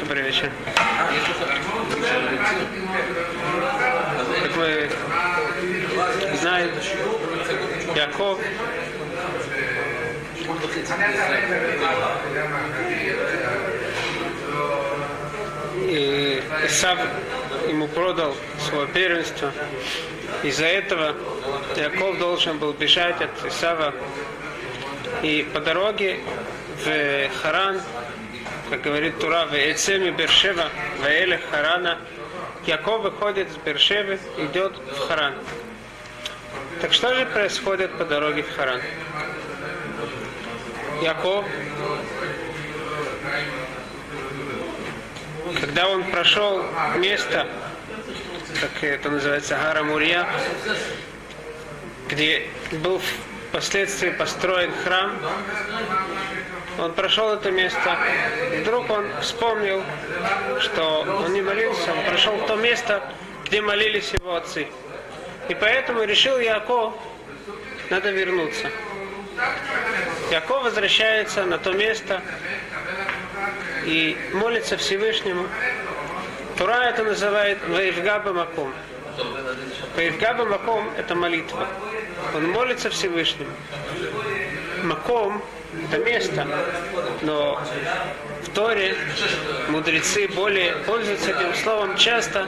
Добрый вечер. Как вы знаете, Яков и Исав ему продал свое первенство. Из-за этого Яков должен был бежать от Исава. И по дороге в Харан, как говорит Тура, в Эцеми Бершева, в Эле Харана, Яков выходит с Бершевы, идет в Харан. Так что же происходит по дороге в Харан? Яков, когда он прошел место, как это называется, Гара Мурья, где был впоследствии построен храм, он прошел это место, вдруг он вспомнил, что он не молился, он прошел в то место, где молились его отцы. И поэтому решил Яков, надо вернуться. Яков возвращается на то место и молится Всевышнему. Тура это называет Ваивгаба Маком. Ваивгаба Маком это молитва. Он молится Всевышнему. Маком это место, но в Торе мудрецы более пользуются этим словом часто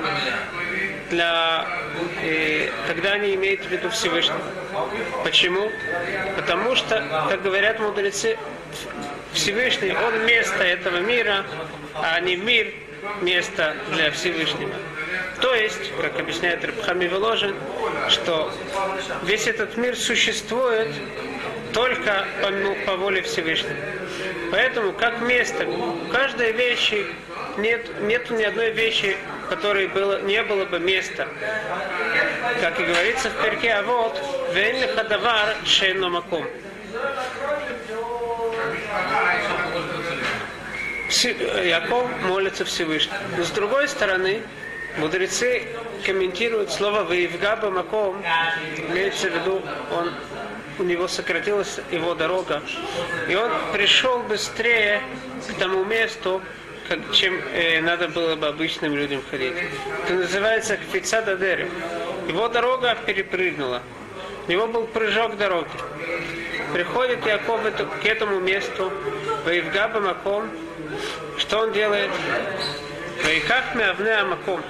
для, э, когда они имеют в виду Всевышнего. Почему? Потому что, как говорят мудрецы, Всевышний, он место этого мира, а не мир место для Всевышнего. То есть, как объясняет Рабхами Воложин, что весь этот мир существует только по, ну, по воле Всевышнего. Поэтому, как место, у каждой вещи нет, нет ни одной вещи, которой было, не было бы места. Как и говорится в перке, а вот, вен хадавар маком. Яков молится Всевышнему. С другой стороны, мудрецы комментируют слово «Ваивгаба маком», имеется в виду, он, у него сократилась его дорога, и он пришел быстрее к тому месту, как, чем э, надо было бы обычным людям ходить. Это называется кфица дадери. Его дорога перепрыгнула. У него был прыжок дороги. Приходит Яков к этому месту, Ваивгаба Маком, что он делает? Ваиках меавне Амаком.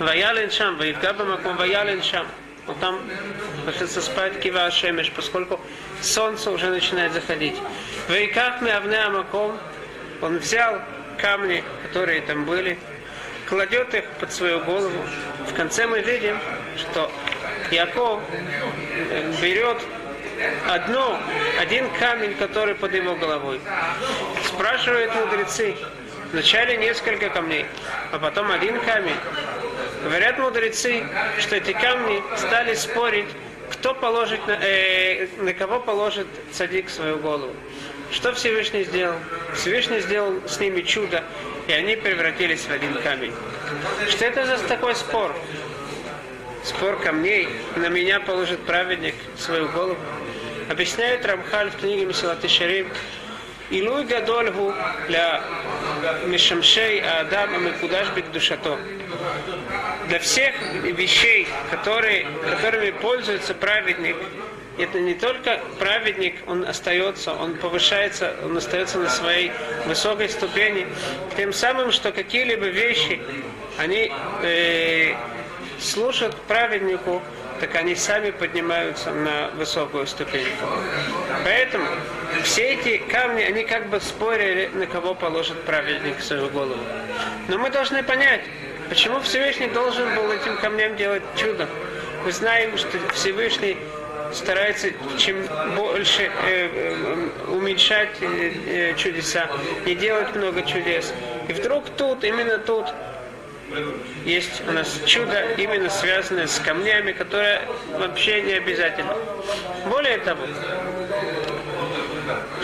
Ваялен шам, Ваивгаба Маком, ваялен шам. Он там ложится спать кива шемеш, поскольку солнце уже начинает заходить. Ваиках меавне Амаком, он взял камни, которые там были, кладет их под свою голову. В конце мы видим, что Яков берет одно, один камень, который под его головой. Спрашивают мудрецы, вначале несколько камней, а потом один камень. Говорят мудрецы, что эти камни стали спорить, кто положит на, э, на кого положит цадик свою голову. Что Всевышний сделал? Всевышний сделал с ними чудо, и они превратились в один камень. Что это за такой спор? Спор камней. На меня положит праведник свою голову. Объясняет Рамхаль в книге Месилат Шарим, Илуй гадоль гу для мишамшей Адам Амикудаш Бекдушато. Для всех вещей, которые, которыми пользуется праведник, это не только праведник, он остается, он повышается, он остается на своей высокой ступени, тем самым, что какие-либо вещи, они э, служат праведнику, так они сами поднимаются на высокую ступень. Поэтому все эти камни, они как бы спорили, на кого положит праведник свою голову. Но мы должны понять, почему Всевышний должен был этим камням делать чудо. Мы знаем, что Всевышний старается чем больше э, э, уменьшать э, э, чудеса, не делать много чудес. И вдруг тут, именно тут, есть у нас чудо, именно связанное с камнями, которое вообще не обязательно. Более того,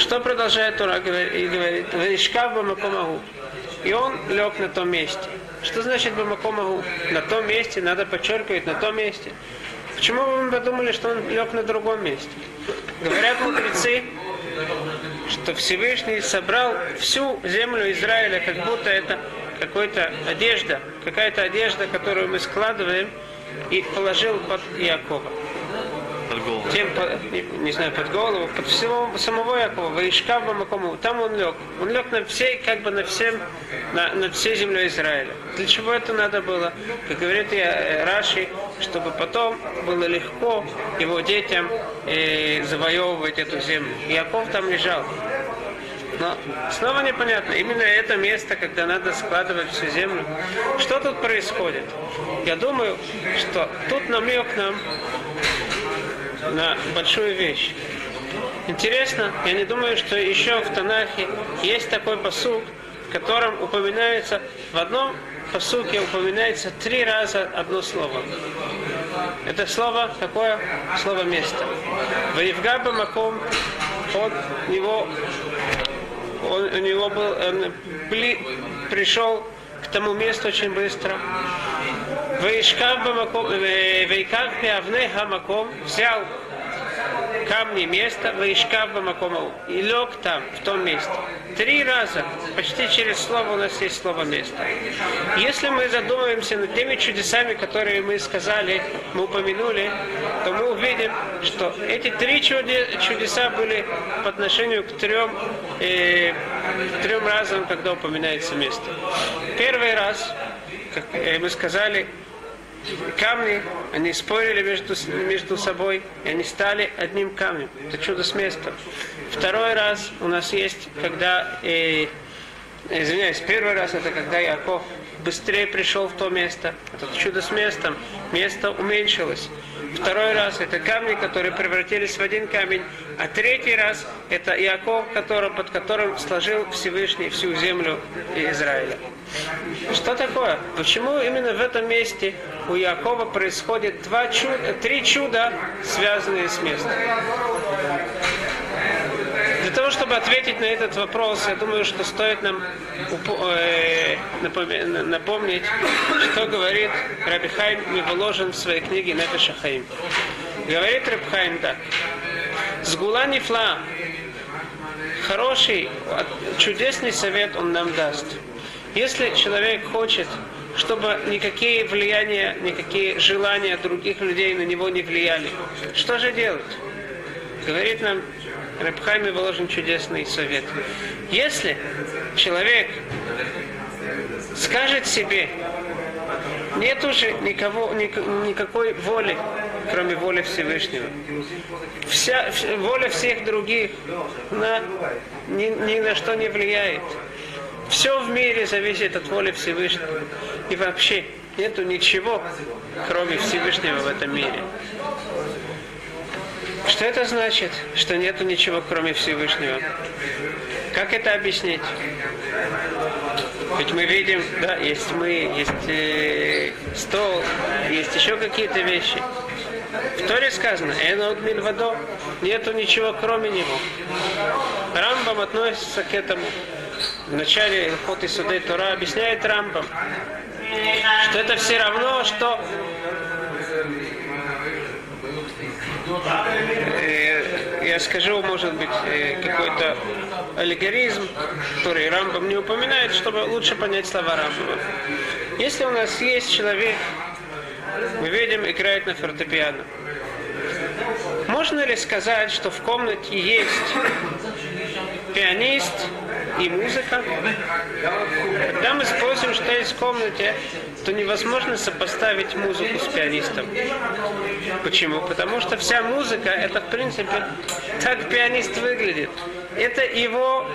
что продолжает Тура и говорит, «Вишкав бамакомагу». И он лег на том месте. Что значит бамакомагу? На том месте, надо подчеркивать, на том месте. Почему вы подумали, что он лег на другом месте? Говорят мудрецы, что Всевышний собрал всю землю Израиля, как будто это какая-то одежда, какая-то одежда, которую мы складываем, и положил под Иакова. Голову. Тем, не, не знаю, под голову, под всего самого Якова, Ваишкав Бамакому, там он лег. Он лег на всей, как бы на всем, на, над всей землей Израиля. Для чего это надо было? Как говорит я, Раши, чтобы потом было легко его детям э, завоевывать эту землю. Яков там лежал. Но снова непонятно, именно это место, когда надо складывать всю землю. Что тут происходит? Я думаю, что тут намек нам на большую вещь. Интересно, я не думаю, что еще в Танахе есть такой посук, в котором упоминается, в одном посуке упоминается три раза одно слово. Это слово какое? Слово место. Воевгаба Маком от него он, у него был, он пришел к тому месту очень быстро. Вейкав пиавне хамаком, взял камни место, вейшкав бамаком, и лег там, в том месте. Три раза, почти через слово у нас есть слово место. Если мы задумаемся над теми чудесами, которые мы сказали, мы упомянули, то мы увидим, что эти три чудеса были по отношению к трем, э, к трем разам, когда упоминается место. Первый раз, как мы сказали, камни, они спорили между, между собой, и они стали одним камнем. Это чудо с места. Второй раз у нас есть, когда, э, извиняюсь, первый раз это когда Яков быстрее пришел в то место. Это чудо с местом. Место уменьшилось. Второй раз это камни, которые превратились в один камень. А третий раз это Иаков, который, под которым сложил Всевышний всю землю Израиля. Что такое? Почему именно в этом месте у Якова происходит два чуда, три чуда, связанные с местом? Для того, чтобы ответить на этот вопрос, я думаю, что стоит нам э, напомнить, что говорит Раби Хайм Миволожен в своей книге Нефеша Хаим. Говорит Раби Хайм так. Сгула нефла, хороший, чудесный совет он нам даст. Если человек хочет, чтобы никакие влияния, никакие желания других людей на него не влияли, что же делать? Говорит нам Рабхайме выложен чудесный совет. Если человек скажет себе, нет уже никого, никакой воли, кроме воли Всевышнего. Вся, воля всех других на, ни, ни на что не влияет. Все в мире зависит от воли Всевышнего. И вообще нету ничего, кроме Всевышнего в этом мире. Что это значит, что нету ничего, кроме Всевышнего? Как это объяснить? Ведь мы видим, да, есть мы, есть э, стол, есть еще какие-то вещи. В Торе сказано, Энод Мильвадо, нету ничего кроме него. Рамбам относится к этому. В начале Хот и Судей Тора объясняет Рамбам, что это все равно, что Э, я скажу, может быть, э, какой-то аллегоризм, который Рамбам не упоминает, чтобы лучше понять слова Рамбама. Если у нас есть человек, мы видим, играет на фортепиано. Можно ли сказать, что в комнате есть пианист и музыка? Когда мы спросим, что есть в комнате, то невозможно сопоставить музыку с пианистом. Почему? Потому что вся музыка, это в принципе, так пианист выглядит. Это его,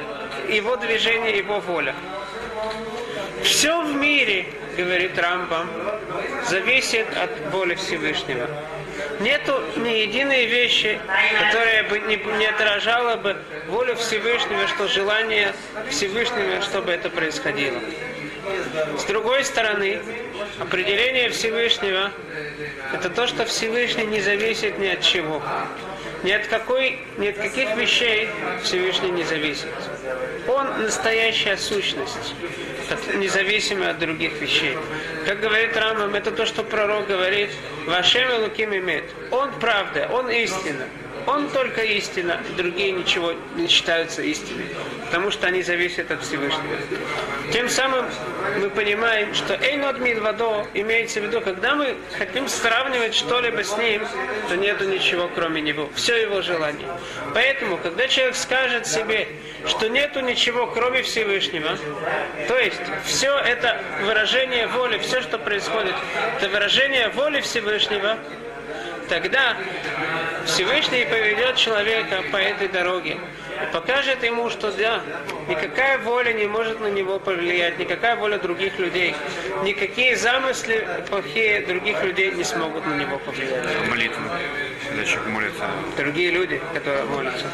его движение, его воля. Все в мире, говорит Рамбам, зависит от воли Всевышнего. Нету ни единой вещи, которая бы не, не отражала бы волю Всевышнего, что желание Всевышнего, чтобы это происходило. С другой стороны, определение Всевышнего – это то, что Всевышний не зависит ни от чего. Ни от, какой, ни от каких вещей Всевышний не зависит. Он настоящая сущность, независимая от других вещей. Как говорит Рамам, это то, что пророк говорит, Вашем Луким имеет. Он правда, он истина. Он только истина, другие ничего не считаются истиной, потому что они зависят от Всевышнего. Тем самым мы понимаем, что Эйнод Милвадо имеется в виду, когда мы хотим сравнивать что-либо с ним, то нету ничего кроме него. Все его желание. Поэтому, когда человек скажет себе, что нету ничего кроме Всевышнего, то есть все это выражение воли, все, что происходит, это выражение воли Всевышнего, тогда Всевышний поведет человека по этой дороге и покажет ему, что да, никакая воля не может на него повлиять, никакая воля других людей, никакие замыслы плохие других людей не смогут на него повлиять. Молитва. Когда человек молится. Другие люди, которые молятся.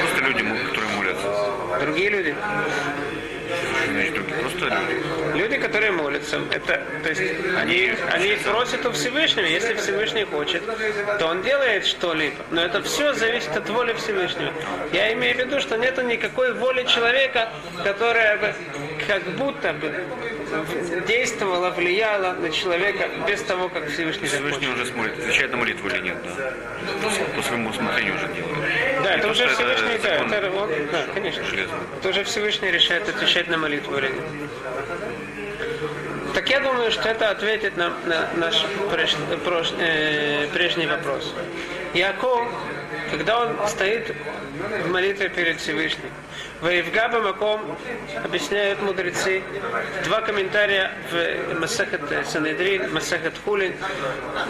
Просто люди, которые молятся. Другие люди. Значит, другие, просто люди. Люди, которые молятся, это, то есть они, они просят у Всевышнего, если Всевышний хочет, то он делает что-либо. Но это все зависит от воли Всевышнего. Я имею в виду, что нет никакой воли человека, которая бы как будто бы действовала, влияла на человека без того, как Всевышний Всевышний уже смотрит, отвечает на молитву или нет, да? По, своему усмотрению уже делает. Да, это то, уже Всевышний, да, закон это он, да, конечно. железный. Это уже Всевышний решает, отвечать на молитву или нет. Так я думаю, что это ответит на, на наш преш- прош- э, прежний вопрос. Яков, когда он стоит в молитве перед Всевышним, Ваевгаба Маком объясняют мудрецы, два комментария в Масахат Санедрин, Масахат Хулин,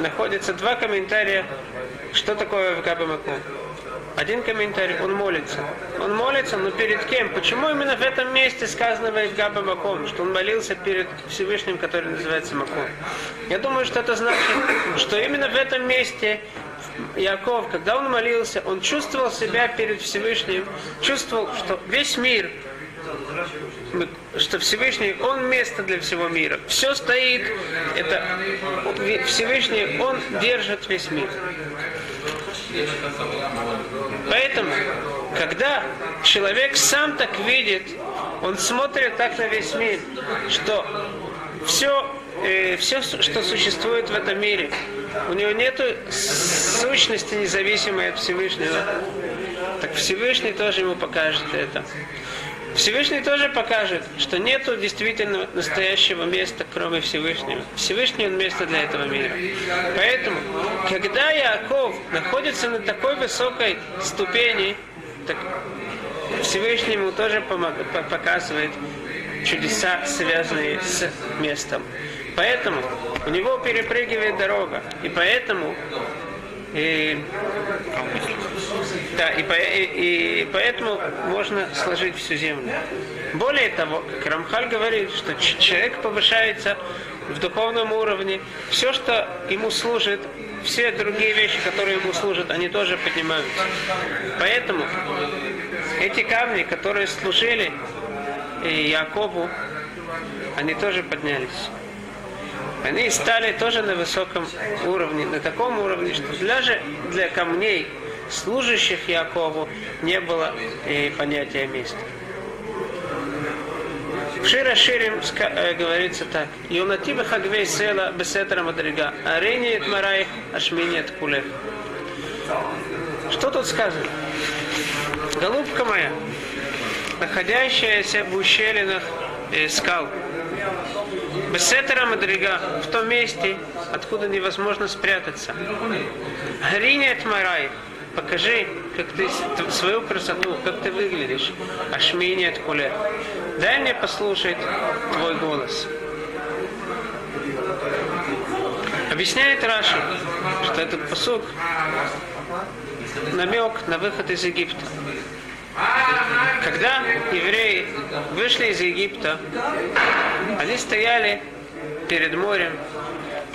находятся два комментария, что такое Ваевгаба Маком. Один комментарий, он молится. Он молится, но перед кем? Почему именно в этом месте сказано Вайгаба Маком, что он молился перед Всевышним, который называется Маком? Я думаю, что это значит, что именно в этом месте Яков, когда он молился, он чувствовал себя перед Всевышним, чувствовал, что весь мир, что Всевышний, он место для всего мира. Все стоит, это Всевышний, он держит весь мир. Поэтому, когда человек сам так видит, он смотрит так на весь мир, что все, э, все, что существует в этом мире, у него нет сущности независимой от Всевышнего, так Всевышний тоже ему покажет это. Всевышний тоже покажет, что нету действительно настоящего места, кроме Всевышнего. Всевышний он место для этого мира. Поэтому, когда Яков находится на такой высокой ступени, так Всевышний ему тоже показывает чудеса, связанные с местом. Поэтому у него перепрыгивает дорога. И поэтому и, да, и, по, и, и поэтому можно сложить всю землю. Более того, как Рамхаль говорит, что человек повышается в духовном уровне, все, что ему служит, все другие вещи, которые ему служат, они тоже поднимаются. Поэтому эти камни, которые служили Якову, они тоже поднялись они стали тоже на высоком уровне, на таком уровне, что даже для камней, служащих Якову, не было и понятия места. В Шира Ширим э, говорится так. Юнатиба хагвей села бесетра мадрига. Арени марай ашмини от. Что тут сказано? Голубка моя, находящаяся в ущелинах э, скал, Бесетера Мадрига, в том месте, откуда невозможно спрятаться. Гринет Марай, покажи, как ты свою красоту, как ты выглядишь. Ашмини от куле. Дай мне послушать твой голос. Объясняет Раши, что этот посуд намек на выход из Египта. Когда евреи вышли из Египта, они стояли перед морем,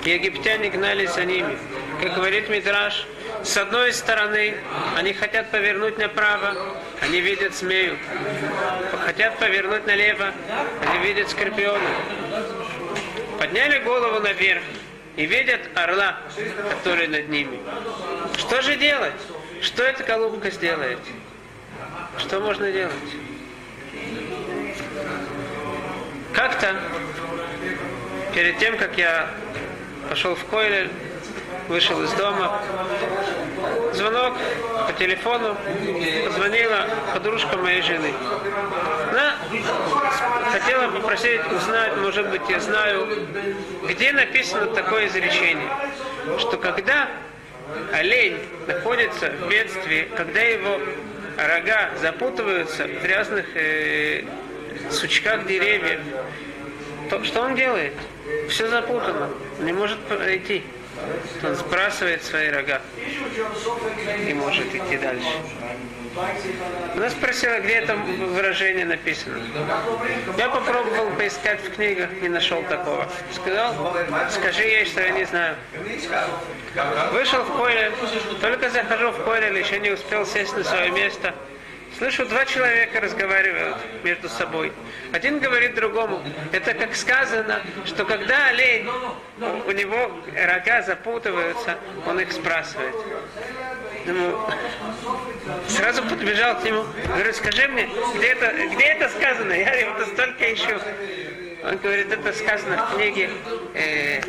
и египтяне гнались за ними. Как говорит Мидраш, с одной стороны они хотят повернуть направо, они видят змею. Хотят повернуть налево, они видят скорпиона. Подняли голову наверх и видят орла, который над ними. Что же делать? Что эта голубка сделает? Что можно делать? Как-то, перед тем, как я пошел в Койлель, вышел из дома. Звонок по телефону, позвонила подружка моей жены. Она хотела попросить узнать, может быть, я знаю, где написано такое изречение, что когда олень находится в бедствии, когда его рога запутываются в грязных э, сучках деревьев, то что он делает? Все запутано, не может пройти. Он сбрасывает свои рога и может идти дальше. Она спросила, где это выражение написано. Я попробовал поискать в книгах, не нашел такого. Сказал, скажи ей, что я не знаю. Вышел в поле, только захожу в поле, еще не успел сесть на свое место. Слышу, два человека разговаривают между собой. Один говорит другому. Это как сказано, что когда олень, у него рога запутываются, он их сбрасывает. Думаю, сразу подбежал к нему, говорю, скажи мне, где это, где это сказано? Я его столько ищу. Он говорит, это сказано в книге э,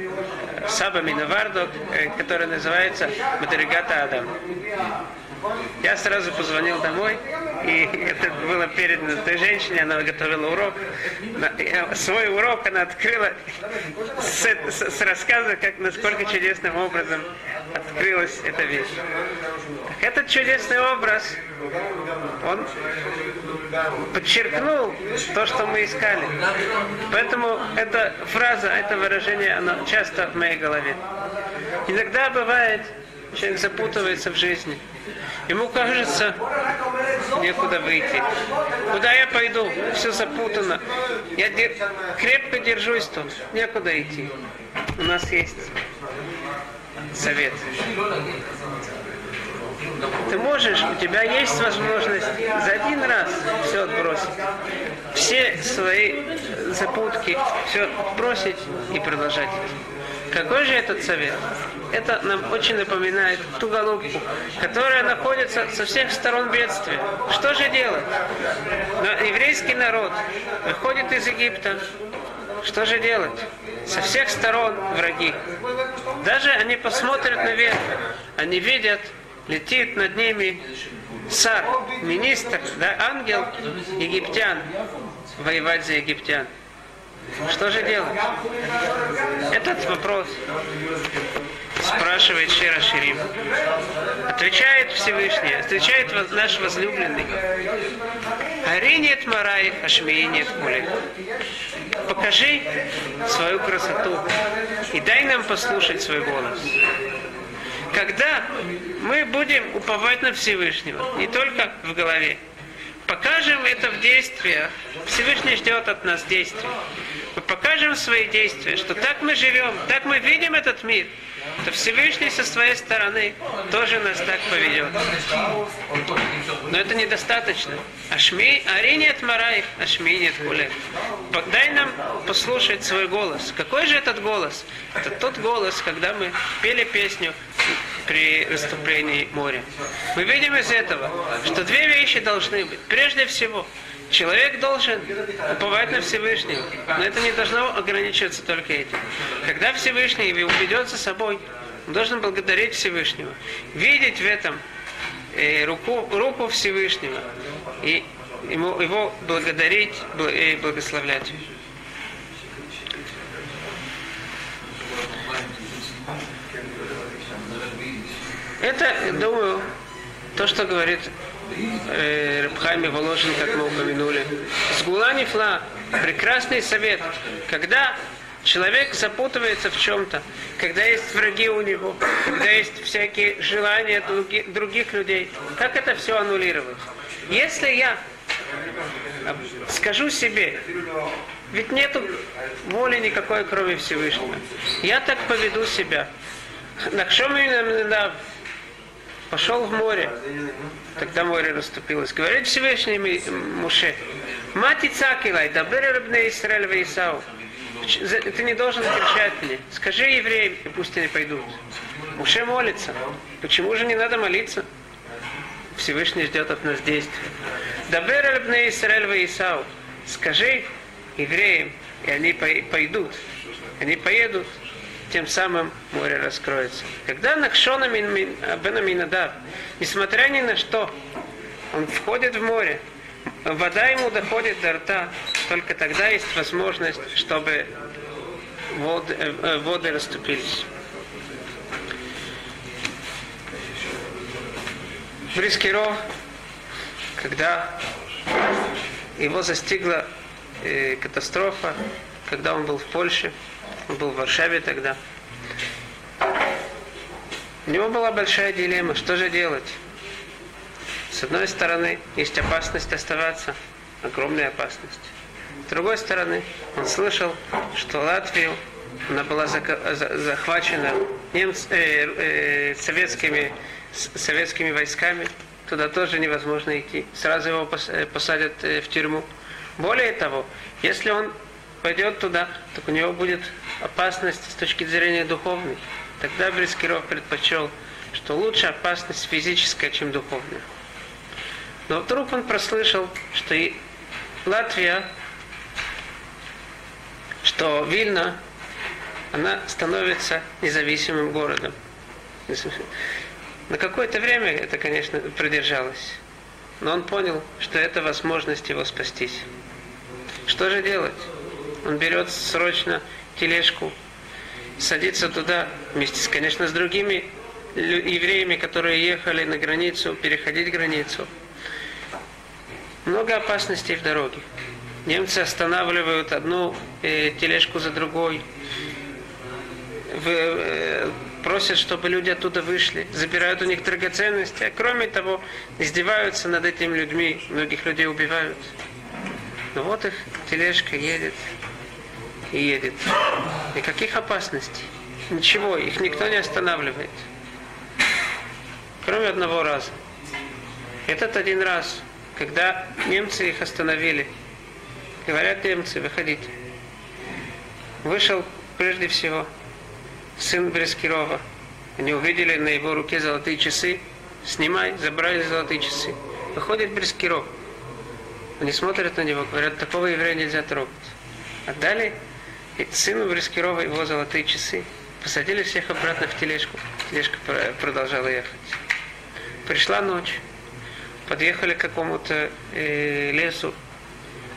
Саба Миновардо, э, которая называется Мадригата Адам. Я сразу позвонил домой, и это было передано той женщине, она готовила урок. Свой урок она открыла с, с, с рассказа, как насколько чудесным образом открылась эта вещь. Так этот чудесный образ, он подчеркнул то, что мы искали. Поэтому эта фраза, это выражение, оно часто в моей голове. Иногда бывает, человек запутывается в жизни. Ему кажется, некуда выйти. Куда я пойду? Все запутано. Я де- крепко держусь тут. Некуда идти. У нас есть совет. Ты можешь, у тебя есть возможность за один раз все отбросить. Все свои запутки, все бросить и продолжать. Какой же этот совет? Это нам очень напоминает ту голубку, которая находится со всех сторон бедствия. Что же делать? Но еврейский народ выходит из Египта. Что же делать? Со всех сторон враги. Даже они посмотрят наверх, они видят, летит над ними царь, министр, да, ангел египтян, воевать за египтян. Что же делать? Этот вопрос спрашивает Шира Ширим. Отвечает Всевышний, отвечает наш возлюбленный. Ари нет марай, ашмии нет кули. Покажи свою красоту и дай нам послушать свой голос. Когда мы будем уповать на Всевышнего, не только в голове, покажем это в действиях, Всевышний ждет от нас действий. Мы покажем свои действия, что так мы живем, так мы видим этот мир, то Всевышний со своей стороны тоже нас так поведет. Но это недостаточно. Ашми, ари нет марай, ашми нет куле. Дай нам послушать свой голос. Какой же этот голос? Это тот голос, когда мы пели песню при расступлении моря. Мы видим из этого, что две вещи должны быть. Прежде всего, Человек должен уповать на Всевышнего. Но это не должно ограничиваться только этим. Когда Всевышний уведет за собой, он должен благодарить Всевышнего. Видеть в этом э, руку, руку Всевышнего. И ему, его благодарить и благословлять. Это, думаю, то, что говорит э, Рабхайме Воложин, как мы упомянули. Сгула нефла, прекрасный совет. Когда человек запутывается в чем-то, когда есть враги у него, когда есть всякие желания других, людей, как это все аннулировать? Если я скажу себе, ведь нету воли никакой, кроме Всевышнего. Я так поведу себя. Нахшом пошел в море. Тогда море расступилось. Говорит Всевышний Муше, Мати цакилай, дабер рыбный Израиль Исау. Ты не должен кричать мне. Скажи евреям, и пусть они пойдут. Муше молится. Почему же не надо молиться? Всевышний ждет от нас действия. Дабер рыбный Израиль Исау. Скажи евреям, и они пойдут. Они поедут тем самым море раскроется. Когда Накшона Бенаминадав, несмотря ни на что, он входит в море, вода ему доходит до рта, только тогда есть возможность, чтобы воды, э, воды расступились. Брискиров, когда его застигла э, катастрофа, когда он был в Польше, он был в Варшаве тогда. У него была большая дилемма, что же делать. С одной стороны, есть опасность оставаться, огромная опасность. С другой стороны, он слышал, что Латвию она была захвачена немц, э, э, советскими, советскими войсками. Туда тоже невозможно идти. Сразу его э, посадят э, в тюрьму. Более того, если он пойдет туда, так у него будет опасность с точки зрения духовной. Тогда Брискиров предпочел, что лучше опасность физическая, чем духовная. Но вдруг он прослышал, что и Латвия, что Вильна, она становится независимым городом. На какое-то время это, конечно, продержалось. Но он понял, что это возможность его спастись. Что же делать? Он берет срочно тележку, садится туда вместе, с, конечно, с другими евреями, которые ехали на границу, переходить границу – много опасностей в дороге. Немцы останавливают одну э, тележку за другой. В, э, просят, чтобы люди оттуда вышли, забирают у них драгоценности, а кроме того, издеваются над этими людьми, многих людей убивают. Но вот их тележка едет и едет. Никаких опасностей. Ничего, их никто не останавливает. Кроме одного раза. Этот один раз когда немцы их остановили, говорят немцы, выходите. Вышел прежде всего сын Брескирова. Они увидели на его руке золотые часы. Снимай, забрали золотые часы. Выходит Брескиров. Они смотрят на него, говорят, такого еврея нельзя трогать. Отдали сыну Брескирова его золотые часы. Посадили всех обратно в тележку. Тележка продолжала ехать. Пришла ночь подъехали к какому-то э, лесу.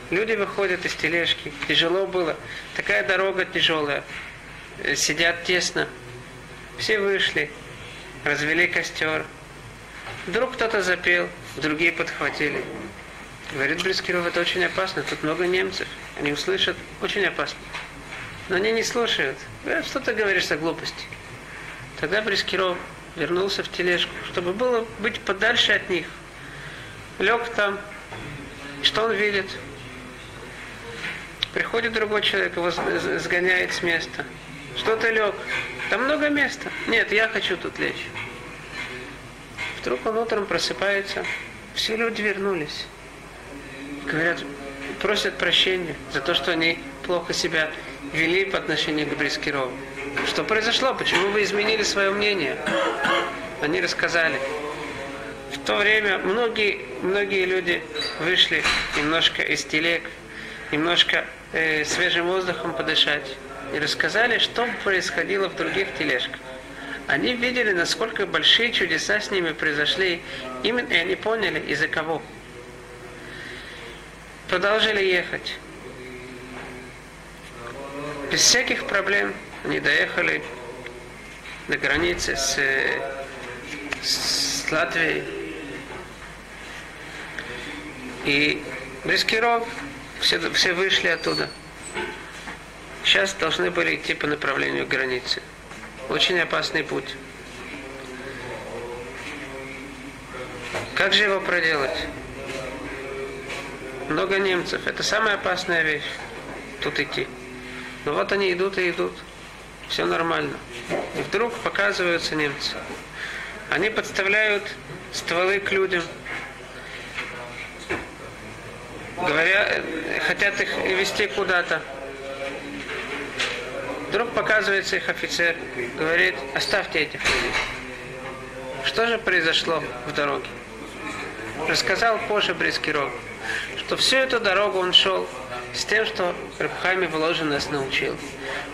Люди выходят из тележки. Тяжело было. Такая дорога тяжелая. Сидят тесно. Все вышли. Развели костер. Вдруг кто-то запел, другие подхватили. Говорит Брискиров, это очень опасно, тут много немцев. Они услышат, очень опасно. Но они не слушают. Говорят, что ты говоришь за глупости? Тогда Брискиров вернулся в тележку, чтобы было быть подальше от них лег там, что он видит? Приходит другой человек, его сгоняет с места. Что ты лег? Там много места. Нет, я хочу тут лечь. Вдруг он утром просыпается. Все люди вернулись. Говорят, просят прощения за то, что они плохо себя вели по отношению к Брискирову. Что произошло? Почему вы изменили свое мнение? Они рассказали в то время многие, многие люди вышли немножко из телег, немножко э, свежим воздухом подышать и рассказали, что происходило в других тележках. Они видели, насколько большие чудеса с ними произошли, именно, и они поняли, из-за кого. Продолжили ехать. Без всяких проблем они доехали до границы с, с Латвией. И Брискиров, все, все вышли оттуда. Сейчас должны были идти по направлению границы. Очень опасный путь. Как же его проделать? Много немцев. Это самая опасная вещь. Тут идти. Но вот они идут и идут. Все нормально. И вдруг показываются немцы. Они подставляют стволы к людям говоря, хотят их вести куда-то. Вдруг показывается их офицер, говорит, оставьте этих людей. Что же произошло в дороге? Рассказал позже Брискиров, что всю эту дорогу он шел с тем, что Рабхами Воложин нас научил.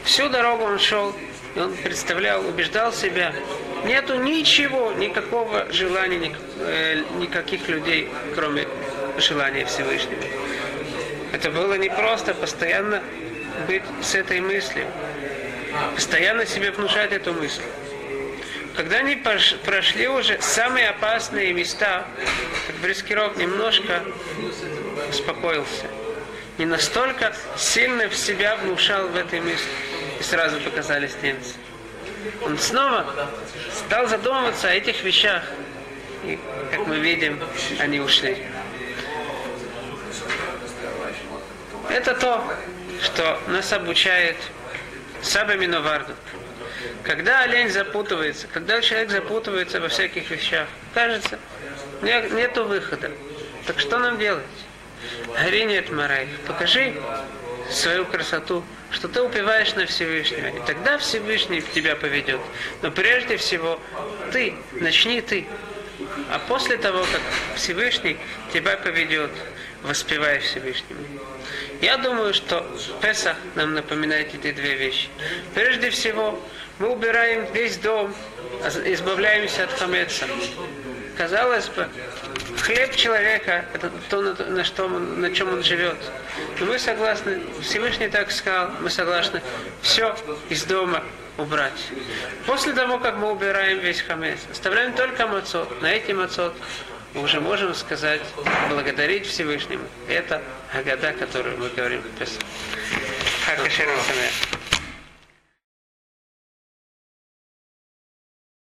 Всю дорогу он шел И он представлял, убеждал себя, нету ничего, никакого желания, э, никаких людей, кроме желания Всевышнего. Это было не просто постоянно быть с этой мыслью, постоянно себе внушать эту мысль. Когда они прошли уже самые опасные места, как Брискиров немножко успокоился. Не настолько сильно в себя внушал в этой мысли. И сразу показались немцы. Он снова стал задумываться о этих вещах. И, как мы видим, они ушли. Это то, что нас обучает Саба Миноварду. Когда олень запутывается, когда человек запутывается во всяких вещах, кажется, не- нету выхода. Так что нам делать? Гори нет Марай, покажи свою красоту, что ты упиваешь на Всевышнего. И тогда Всевышний тебя поведет. Но прежде всего, ты, начни ты. А после того, как Всевышний тебя поведет, воспевай Всевышнему. Я думаю, что Песах нам напоминает эти две вещи. Прежде всего, мы убираем весь дом, избавляемся от хамеца. Казалось бы, хлеб человека – это то, на, что он- на чем он живет. Но мы согласны, Всевышний так сказал, мы согласны все из дома убрать. После того, как мы убираем весь хамец, оставляем только мацот. На эти мацот мы уже можем сказать, благодарить Всевышнему. Это Агада, которую мы говорим. Хакашер Самех.